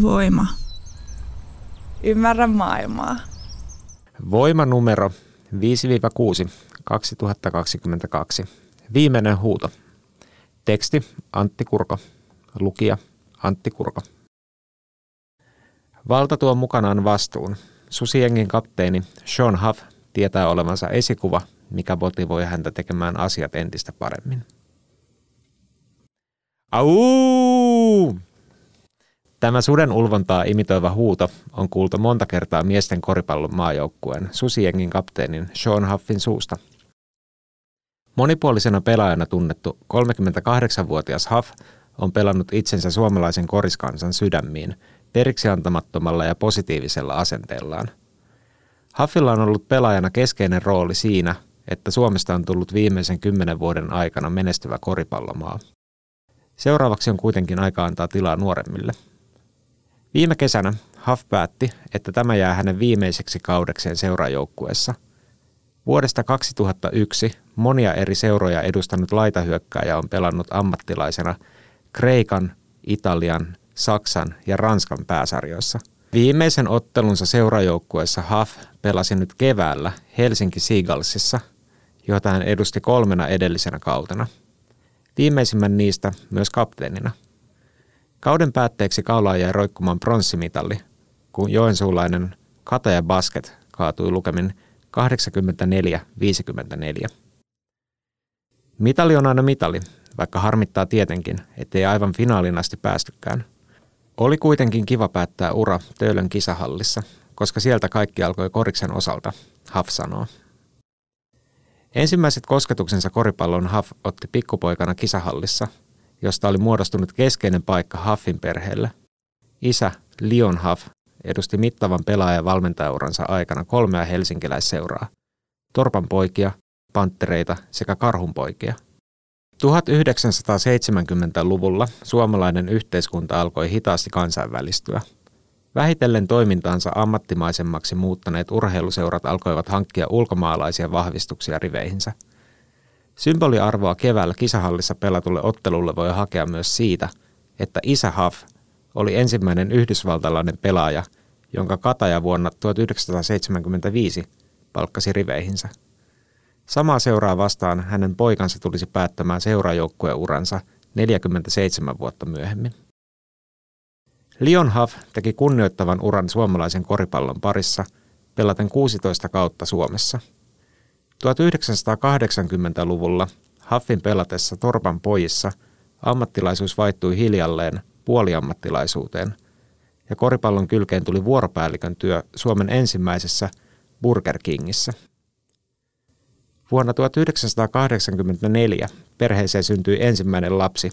Voima. Ymmärrä maailmaa. Voima numero 5-6 2022. Viimeinen huuto. Teksti Antti Kurko. Lukija Antti Kurko. Valta tuo mukanaan vastuun. Susiengin kapteeni Sean Huff tietää olevansa esikuva, mikä motivoi häntä tekemään asiat entistä paremmin. Au! Tämä suden ulvontaa imitoiva huuto on kuultu monta kertaa miesten koripallon maajoukkueen Susiengin kapteenin Sean Huffin suusta. Monipuolisena pelaajana tunnettu 38-vuotias Huff on pelannut itsensä suomalaisen koriskansan sydämiin periksi antamattomalla ja positiivisella asenteellaan. Huffilla on ollut pelaajana keskeinen rooli siinä, että Suomesta on tullut viimeisen kymmenen vuoden aikana menestyvä koripallomaa. Seuraavaksi on kuitenkin aika antaa tilaa nuoremmille – Viime kesänä Huff päätti, että tämä jää hänen viimeiseksi kaudekseen seurajoukkueessa. Vuodesta 2001 monia eri seuroja edustanut laitahyökkääjä on pelannut ammattilaisena Kreikan, Italian, Saksan ja Ranskan pääsarjoissa. Viimeisen ottelunsa seurajoukkueessa Huff pelasi nyt keväällä Helsinki Seagullsissa, jota hän edusti kolmena edellisenä kautena. Viimeisimmän niistä myös kapteenina – Kauden päätteeksi kaulaan jäi roikkumaan pronssimitalli, kun joensuulainen Kataja Basket kaatui lukemin 84-54. Mitali on aina mitali, vaikka harmittaa tietenkin, ettei aivan finaalin asti päästykään. Oli kuitenkin kiva päättää ura Töölön kisahallissa, koska sieltä kaikki alkoi koriksen osalta, Haf sanoo. Ensimmäiset kosketuksensa koripallon Haf otti pikkupoikana kisahallissa – josta oli muodostunut keskeinen paikka Huffin perheelle. Isä Leon Huff edusti mittavan pelaaja- ja valmentajauransa aikana kolmea helsinkiläisseuraa. Torpan poikia, panttereita sekä karhunpoikia. 1970-luvulla suomalainen yhteiskunta alkoi hitaasti kansainvälistyä. Vähitellen toimintaansa ammattimaisemmaksi muuttaneet urheiluseurat alkoivat hankkia ulkomaalaisia vahvistuksia riveihinsä – Symboliarvoa keväällä kisahallissa pelatulle ottelulle voi hakea myös siitä, että isä Huff oli ensimmäinen yhdysvaltalainen pelaaja, jonka Kataja vuonna 1975 palkkasi riveihinsä. Samaa seuraa vastaan hänen poikansa tulisi päättämään seuraajoukkueuransa 47 vuotta myöhemmin. Leon Huff teki kunnioittavan uran suomalaisen koripallon parissa, pelaten 16 kautta Suomessa – 1980-luvulla Haffin pelatessa Torpan pojissa ammattilaisuus vaihtui hiljalleen puoliammattilaisuuteen ja koripallon kylkeen tuli vuoropäällikön työ Suomen ensimmäisessä Burger Kingissä. Vuonna 1984 perheeseen syntyi ensimmäinen lapsi,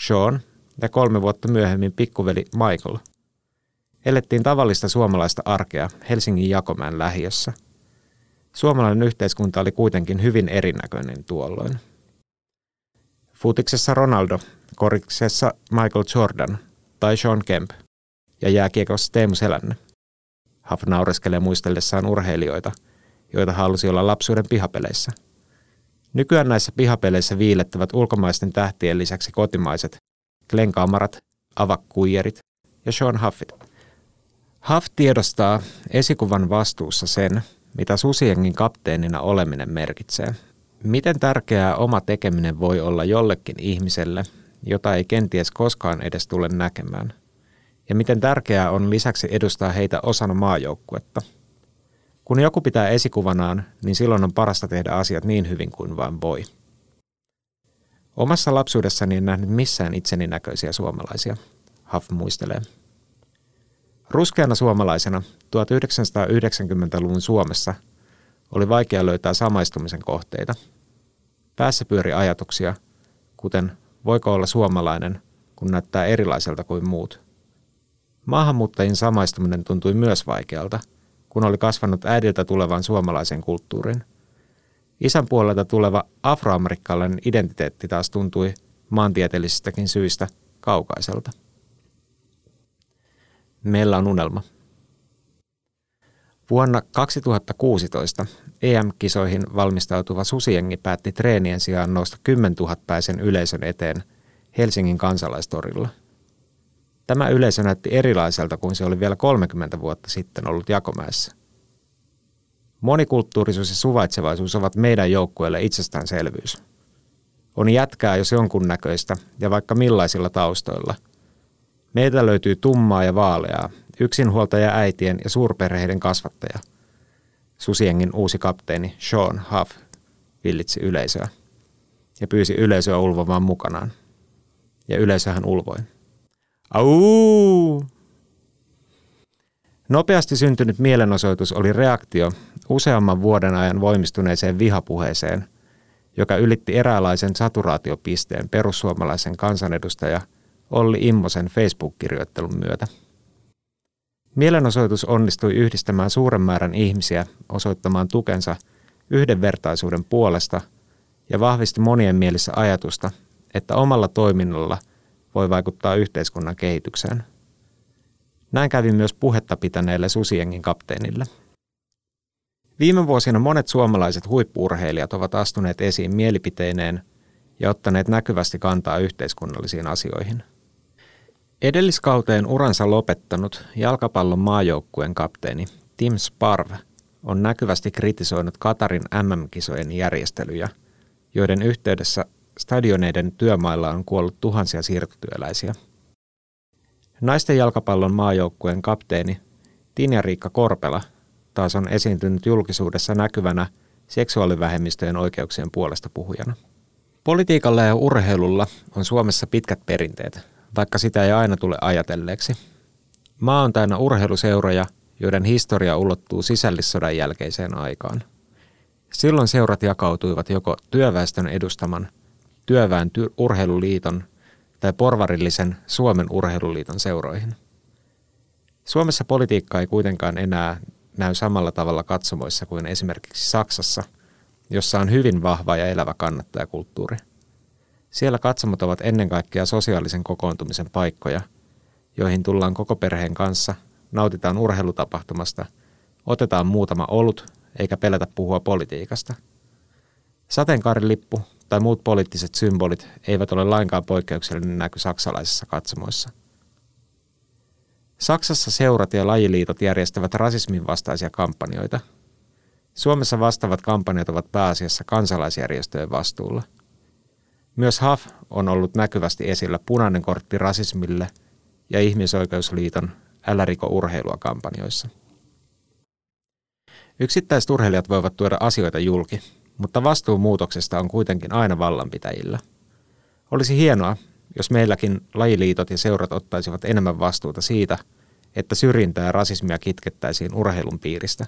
Sean, ja kolme vuotta myöhemmin pikkuveli Michael. Elettiin tavallista suomalaista arkea Helsingin Jakomäen lähiössä – Suomalainen yhteiskunta oli kuitenkin hyvin erinäköinen tuolloin. Futiksessa Ronaldo, koriksessa Michael Jordan tai Sean Kemp ja jääkiekossa Teemu Selänne. Huff naureskelee muistellessaan urheilijoita, joita halusi olla lapsuuden pihapeleissä. Nykyään näissä pihapeleissä viilettävät ulkomaisten tähtien lisäksi kotimaiset Glenn Kamarat, Avak Kuijerit ja Sean Huffit. Huff tiedostaa esikuvan vastuussa sen, mitä Susiengin kapteenina oleminen merkitsee. Miten tärkeää oma tekeminen voi olla jollekin ihmiselle, jota ei kenties koskaan edes tule näkemään? Ja miten tärkeää on lisäksi edustaa heitä osana maajoukkuetta? Kun joku pitää esikuvanaan, niin silloin on parasta tehdä asiat niin hyvin kuin vain voi. Omassa lapsuudessani en nähnyt missään itseni näköisiä suomalaisia, Huff muistelee. Ruskeana suomalaisena 1990-luvun Suomessa oli vaikea löytää samaistumisen kohteita. Päässä pyöri ajatuksia, kuten voiko olla suomalainen, kun näyttää erilaiselta kuin muut. Maahanmuuttajien samaistuminen tuntui myös vaikealta, kun oli kasvanut äidiltä tulevan suomalaisen kulttuurin. Isän puolelta tuleva afroamerikkalainen identiteetti taas tuntui maantieteellisistäkin syistä kaukaiselta. Meillä on unelma. Vuonna 2016 EM-kisoihin valmistautuva susiengi päätti treenien sijaan nousta 10 000 päisen yleisön eteen Helsingin kansalaistorilla. Tämä yleisö näytti erilaiselta kuin se oli vielä 30 vuotta sitten ollut Jakomäessä. Monikulttuurisuus ja suvaitsevaisuus ovat meidän joukkueelle itsestäänselvyys. On jätkää jos jonkunnäköistä ja vaikka millaisilla taustoilla. Meitä löytyy tummaa ja vaaleaa, yksinhuoltaja äitien ja suurperheiden kasvattaja. Susiengin uusi kapteeni Sean Huff villitsi yleisöä ja pyysi yleisöä ulvomaan mukanaan. Ja yleisöhän ulvoi. Au! Nopeasti syntynyt mielenosoitus oli reaktio useamman vuoden ajan voimistuneeseen vihapuheeseen, joka ylitti eräänlaisen saturaatiopisteen perussuomalaisen kansanedustaja Olli Immosen Facebook-kirjoittelun myötä. Mielenosoitus onnistui yhdistämään suuren määrän ihmisiä osoittamaan tukensa yhdenvertaisuuden puolesta ja vahvisti monien mielissä ajatusta, että omalla toiminnalla voi vaikuttaa yhteiskunnan kehitykseen. Näin kävi myös puhetta pitäneelle Susiengin kapteenille. Viime vuosina monet suomalaiset huippuurheilijat ovat astuneet esiin mielipiteineen ja ottaneet näkyvästi kantaa yhteiskunnallisiin asioihin – Edelliskauteen uransa lopettanut jalkapallon maajoukkueen kapteeni Tim Sparv on näkyvästi kritisoinut Katarin MM-kisojen järjestelyjä, joiden yhteydessä stadioneiden työmailla on kuollut tuhansia siirtotyöläisiä. Naisten jalkapallon maajoukkueen kapteeni Tinja-Riikka Korpela taas on esiintynyt julkisuudessa näkyvänä seksuaalivähemmistöjen oikeuksien puolesta puhujana. Politiikalla ja urheilulla on Suomessa pitkät perinteet, vaikka sitä ei aina tule ajatelleeksi. Maa on täynnä urheiluseuroja, joiden historia ulottuu sisällissodan jälkeiseen aikaan. Silloin seurat jakautuivat joko työväestön edustaman työväen ty- urheiluliiton tai porvarillisen Suomen urheiluliiton seuroihin. Suomessa politiikka ei kuitenkaan enää näy samalla tavalla katsomoissa kuin esimerkiksi Saksassa, jossa on hyvin vahva ja elävä kannattajakulttuuri – siellä katsomot ovat ennen kaikkea sosiaalisen kokoontumisen paikkoja, joihin tullaan koko perheen kanssa, nautitaan urheilutapahtumasta, otetaan muutama olut eikä pelätä puhua politiikasta. Sateenkaarilippu tai muut poliittiset symbolit eivät ole lainkaan poikkeuksellinen näky saksalaisissa katsomoissa. Saksassa seurat ja lajiliitot järjestävät rasismin vastaisia kampanjoita. Suomessa vastaavat kampanjat ovat pääasiassa kansalaisjärjestöjen vastuulla – myös HAF on ollut näkyvästi esillä punainen kortti rasismille ja ihmisoikeusliiton Älä riko urheilua kampanjoissa. Yksittäiset urheilijat voivat tuoda asioita julki, mutta vastuu muutoksesta on kuitenkin aina vallanpitäjillä. Olisi hienoa, jos meilläkin lajiliitot ja seurat ottaisivat enemmän vastuuta siitä, että syrjintää ja rasismia kitkettäisiin urheilun piiristä.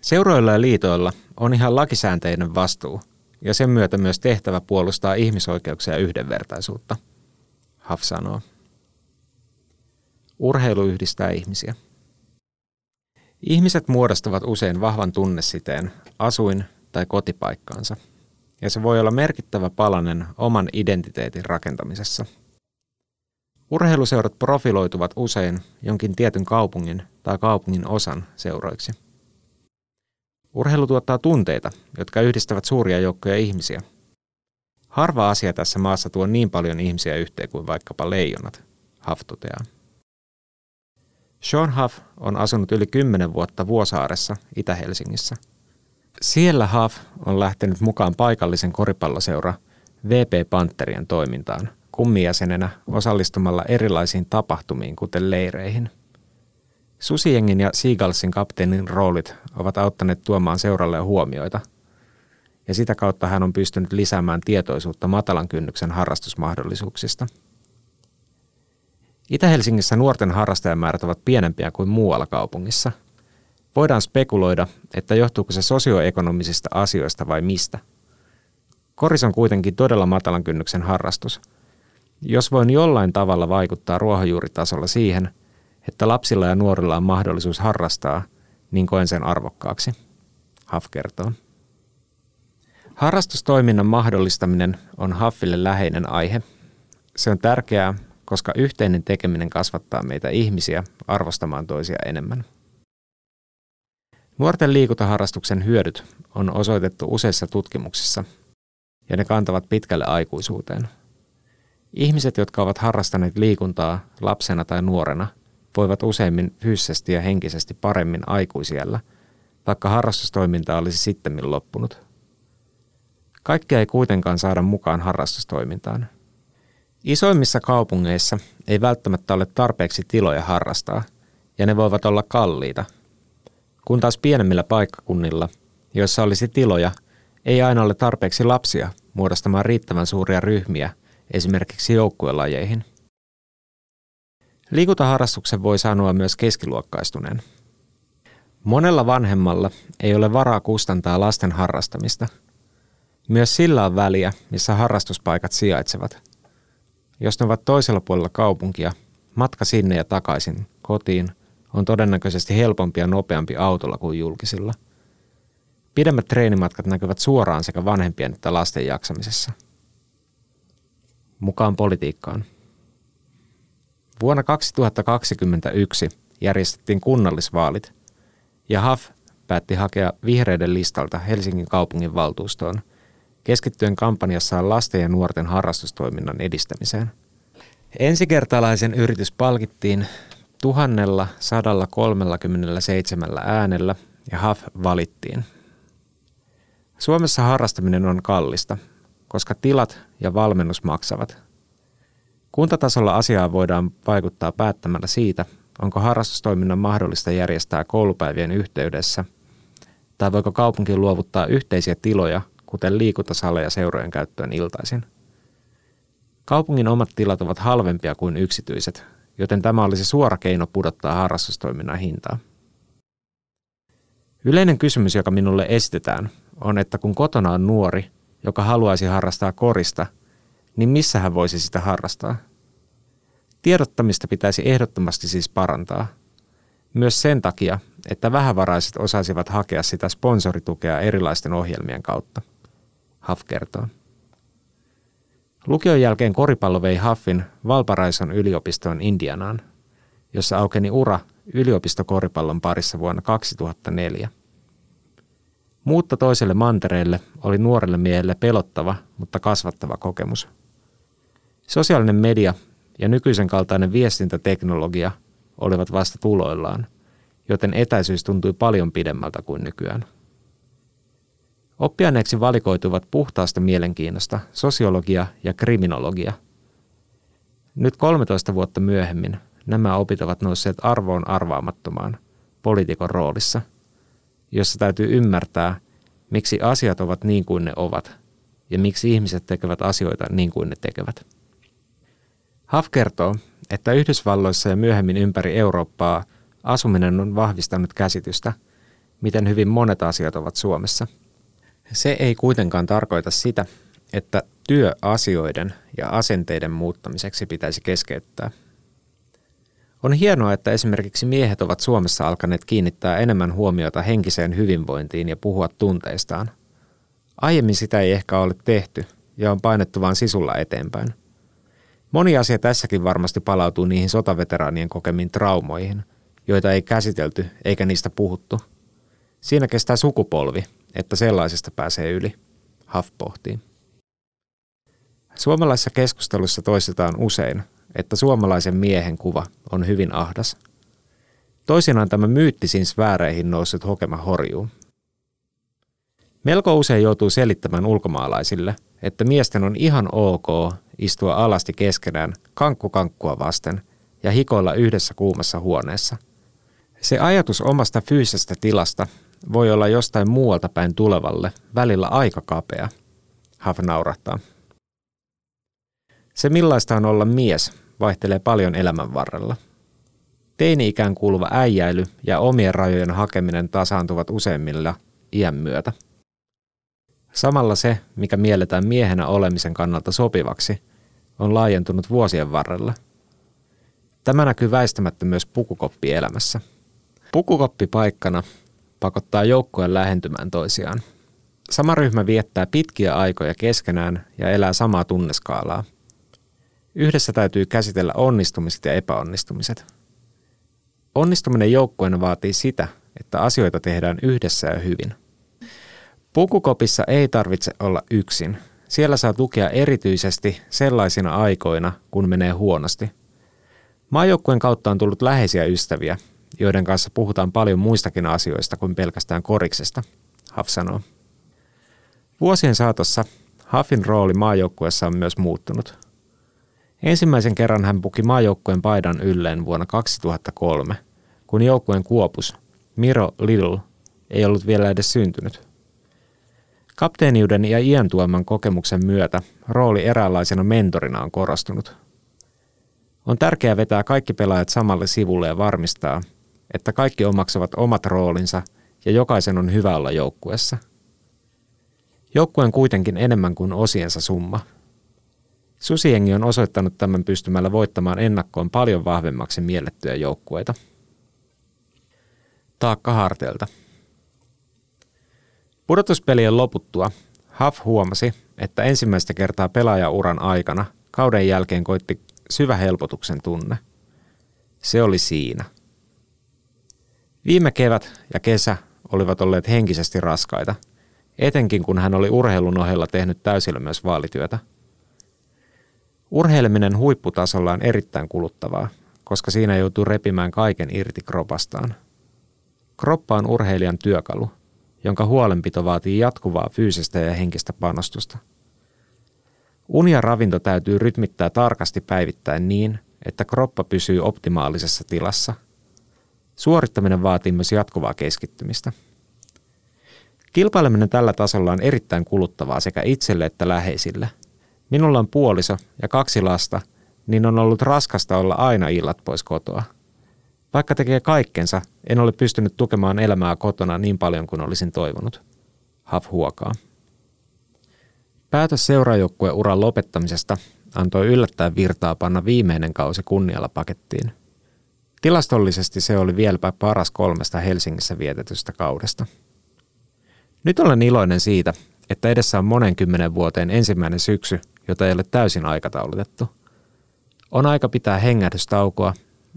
Seuroilla ja liitoilla on ihan lakisäänteinen vastuu ja sen myötä myös tehtävä puolustaa ihmisoikeuksia ja yhdenvertaisuutta, Haf sanoo. Urheilu yhdistää ihmisiä. Ihmiset muodostavat usein vahvan tunnesiteen asuin- tai kotipaikkaansa, ja se voi olla merkittävä palanen oman identiteetin rakentamisessa. Urheiluseurat profiloituvat usein jonkin tietyn kaupungin tai kaupungin osan seuroiksi – Urheilu tuottaa tunteita, jotka yhdistävät suuria joukkoja ihmisiä. Harva asia tässä maassa tuo niin paljon ihmisiä yhteen kuin vaikkapa leijonat, Huff toteaa. Sean Huff on asunut yli 10 vuotta Vuosaaressa, Itä-Helsingissä. Siellä Huff on lähtenyt mukaan paikallisen koripalloseura VP Panterien toimintaan kummijäsenenä osallistumalla erilaisiin tapahtumiin, kuten leireihin – Susiengin ja Seagalsin kapteenin roolit ovat auttaneet tuomaan seuralle huomioita, ja sitä kautta hän on pystynyt lisäämään tietoisuutta matalan kynnyksen harrastusmahdollisuuksista. Itä-Helsingissä nuorten harrastajamäärät ovat pienempiä kuin muualla kaupungissa. Voidaan spekuloida, että johtuuko se sosioekonomisista asioista vai mistä. Koris on kuitenkin todella matalan kynnyksen harrastus, Jos voin jollain tavalla vaikuttaa ruohonjuuritasolla siihen, että lapsilla ja nuorilla on mahdollisuus harrastaa, niin koen sen arvokkaaksi, Huff kertoo. Harrastustoiminnan mahdollistaminen on Haffille läheinen aihe. Se on tärkeää, koska yhteinen tekeminen kasvattaa meitä ihmisiä arvostamaan toisia enemmän. Nuorten liikuntaharrastuksen hyödyt on osoitettu useissa tutkimuksissa, ja ne kantavat pitkälle aikuisuuteen. Ihmiset, jotka ovat harrastaneet liikuntaa lapsena tai nuorena, voivat useimmin fyysisesti ja henkisesti paremmin aikuisiellä, vaikka harrastustoiminta olisi sittemmin loppunut. Kaikkea ei kuitenkaan saada mukaan harrastustoimintaan. Isoimmissa kaupungeissa ei välttämättä ole tarpeeksi tiloja harrastaa, ja ne voivat olla kalliita – kun taas pienemmillä paikkakunnilla, joissa olisi tiloja, ei aina ole tarpeeksi lapsia muodostamaan riittävän suuria ryhmiä esimerkiksi joukkuelajeihin. Liikuntaharrastuksen voi sanoa myös keskiluokkaistuneen. Monella vanhemmalla ei ole varaa kustantaa lasten harrastamista. Myös sillä on väliä, missä harrastuspaikat sijaitsevat. Jos ne ovat toisella puolella kaupunkia, matka sinne ja takaisin kotiin on todennäköisesti helpompi ja nopeampi autolla kuin julkisilla. Pidemmät treenimatkat näkyvät suoraan sekä vanhempien että lasten jaksamisessa. Mukaan politiikkaan. Vuonna 2021 järjestettiin kunnallisvaalit ja HAF päätti hakea vihreiden listalta Helsingin kaupungin valtuustoon keskittyen kampanjassaan lasten ja nuorten harrastustoiminnan edistämiseen. Ensikertalaisen yritys palkittiin 1137 äänellä ja HAF valittiin. Suomessa harrastaminen on kallista, koska tilat ja valmennus maksavat. Kuntatasolla asiaa voidaan vaikuttaa päättämällä siitä, onko harrastustoiminnan mahdollista järjestää koulupäivien yhteydessä, tai voiko kaupunki luovuttaa yhteisiä tiloja, kuten liikuntasaleja seurojen käyttöön iltaisin. Kaupungin omat tilat ovat halvempia kuin yksityiset, joten tämä olisi suora keino pudottaa harrastustoiminnan hintaa. Yleinen kysymys, joka minulle esitetään, on, että kun kotona on nuori, joka haluaisi harrastaa korista, niin missä hän voisi sitä harrastaa? Tiedottamista pitäisi ehdottomasti siis parantaa. Myös sen takia, että vähävaraiset osaisivat hakea sitä sponsoritukea erilaisten ohjelmien kautta. Haf kertoo. Lukion jälkeen koripallo vei Huffin Valparaison yliopistoon Indianaan, jossa aukeni ura yliopistokoripallon parissa vuonna 2004. Muutta toiselle mantereelle oli nuorelle miehelle pelottava, mutta kasvattava kokemus. Sosiaalinen media ja nykyisen kaltainen viestintäteknologia olivat vasta tuloillaan, joten etäisyys tuntui paljon pidemmältä kuin nykyään. Oppiaineeksi valikoituvat puhtaasta mielenkiinnosta sosiologia ja kriminologia. Nyt 13 vuotta myöhemmin nämä opit ovat nousseet arvoon arvaamattomaan poliitikon roolissa, jossa täytyy ymmärtää, miksi asiat ovat niin kuin ne ovat ja miksi ihmiset tekevät asioita niin kuin ne tekevät. Haf kertoo, että Yhdysvalloissa ja myöhemmin ympäri Eurooppaa asuminen on vahvistanut käsitystä, miten hyvin monet asiat ovat Suomessa – se ei kuitenkaan tarkoita sitä, että työasioiden ja asenteiden muuttamiseksi pitäisi keskeyttää. On hienoa, että esimerkiksi miehet ovat Suomessa alkaneet kiinnittää enemmän huomiota henkiseen hyvinvointiin ja puhua tunteistaan. Aiemmin sitä ei ehkä ole tehty ja on painettu vain sisulla eteenpäin. Moni asia tässäkin varmasti palautuu niihin sotaveteraanien kokemiin traumoihin, joita ei käsitelty eikä niistä puhuttu. Siinä kestää sukupolvi, että sellaisesta pääsee yli, Huff pohtii. Suomalaisessa keskustelussa toistetaan usein, että suomalaisen miehen kuva on hyvin ahdas. Toisinaan tämä myyttisiin sfääreihin noussut hokema horjuu. Melko usein joutuu selittämään ulkomaalaisille, että miesten on ihan ok istua alasti keskenään kankkukankkua vasten ja hikoilla yhdessä kuumassa huoneessa. Se ajatus omasta fyysisestä tilasta voi olla jostain muualta päin tulevalle, välillä aika kapea, Haf naurahtaa. Se millaista on olla mies vaihtelee paljon elämän varrella. Teini-ikään kuuluva äijäily ja omien rajojen hakeminen tasaantuvat useimmilla iän myötä. Samalla se, mikä mielletään miehenä olemisen kannalta sopivaksi, on laajentunut vuosien varrella. Tämä näkyy väistämättä myös pukukoppielämässä. Pukukoppi paikkana pakottaa joukkojen lähentymään toisiaan. Sama ryhmä viettää pitkiä aikoja keskenään ja elää samaa tunneskaalaa. Yhdessä täytyy käsitellä onnistumiset ja epäonnistumiset. Onnistuminen joukkueena vaatii sitä, että asioita tehdään yhdessä ja hyvin. Pukukopissa ei tarvitse olla yksin. Siellä saa tukea erityisesti sellaisina aikoina, kun menee huonosti. Maajoukkueen kautta on tullut läheisiä ystäviä, joiden kanssa puhutaan paljon muistakin asioista kuin pelkästään koriksesta, Haf sanoo. Vuosien saatossa Hafin rooli maajoukkueessa on myös muuttunut. Ensimmäisen kerran hän puki maajoukkueen paidan ylleen vuonna 2003, kun joukkueen kuopus Miro Little ei ollut vielä edes syntynyt. Kapteeniuden ja iän tuoman kokemuksen myötä rooli eräänlaisena mentorina on korostunut. On tärkeää vetää kaikki pelaajat samalle sivulle ja varmistaa, että kaikki omaksuvat omat roolinsa ja jokaisen on hyvä olla joukkueessa. Joukkue kuitenkin enemmän kuin osiensa summa. Susiengi on osoittanut tämän pystymällä voittamaan ennakkoon paljon vahvemmaksi miellettyjä joukkueita. Taakka harteilta. Pudotuspelien loputtua Huff huomasi, että ensimmäistä kertaa pelaajauran aikana kauden jälkeen koitti syvä helpotuksen tunne. Se oli siinä – Viime kevät ja kesä olivat olleet henkisesti raskaita, etenkin kun hän oli urheilun ohella tehnyt täysillä myös vaalityötä. Urheileminen huipputasolla on erittäin kuluttavaa, koska siinä joutuu repimään kaiken irti kropastaan. Kroppa on urheilijan työkalu, jonka huolenpito vaatii jatkuvaa fyysistä ja henkistä panostusta. Uni ja ravinto täytyy rytmittää tarkasti päivittäin niin, että kroppa pysyy optimaalisessa tilassa – Suorittaminen vaatii myös jatkuvaa keskittymistä. Kilpaileminen tällä tasolla on erittäin kuluttavaa sekä itselle että läheisille. Minulla on puoliso ja kaksi lasta, niin on ollut raskasta olla aina illat pois kotoa. Vaikka tekee kaikkensa, en ole pystynyt tukemaan elämää kotona niin paljon kuin olisin toivonut. Haf huokaa. Päätös seuraajoukkueen uran lopettamisesta antoi yllättäen virtaa panna viimeinen kausi kunnialla pakettiin – Tilastollisesti se oli vieläpä paras kolmesta Helsingissä vietetystä kaudesta. Nyt olen iloinen siitä, että edessä on monen kymmenen vuoteen ensimmäinen syksy, jota ei ole täysin aikataulutettu. On aika pitää hengähdystaukoa,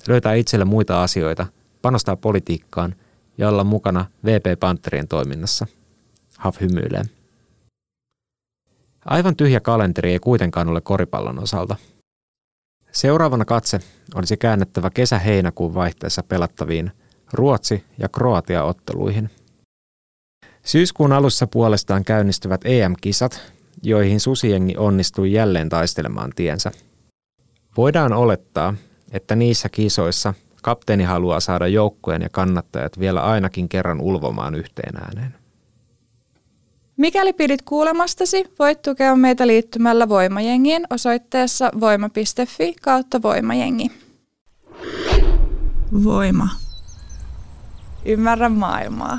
löytää itselle muita asioita, panostaa politiikkaan ja olla mukana VP Panterien toiminnassa. Haf hymyilee. Aivan tyhjä kalenteri ei kuitenkaan ole koripallon osalta – Seuraavana katse olisi käännettävä kesä-heinäkuun vaihteessa pelattaviin Ruotsi- ja Kroatia-otteluihin. Syyskuun alussa puolestaan käynnistyvät EM-kisat, joihin susiengi onnistui jälleen taistelemaan tiensä. Voidaan olettaa, että niissä kisoissa kapteeni haluaa saada joukkueen ja kannattajat vielä ainakin kerran ulvomaan yhteen ääneen. Mikäli pidit kuulemastasi, voit tukea meitä liittymällä Voimajengiin osoitteessa voima.fi kautta Voimajengi. Voima. Ymmärrä maailmaa.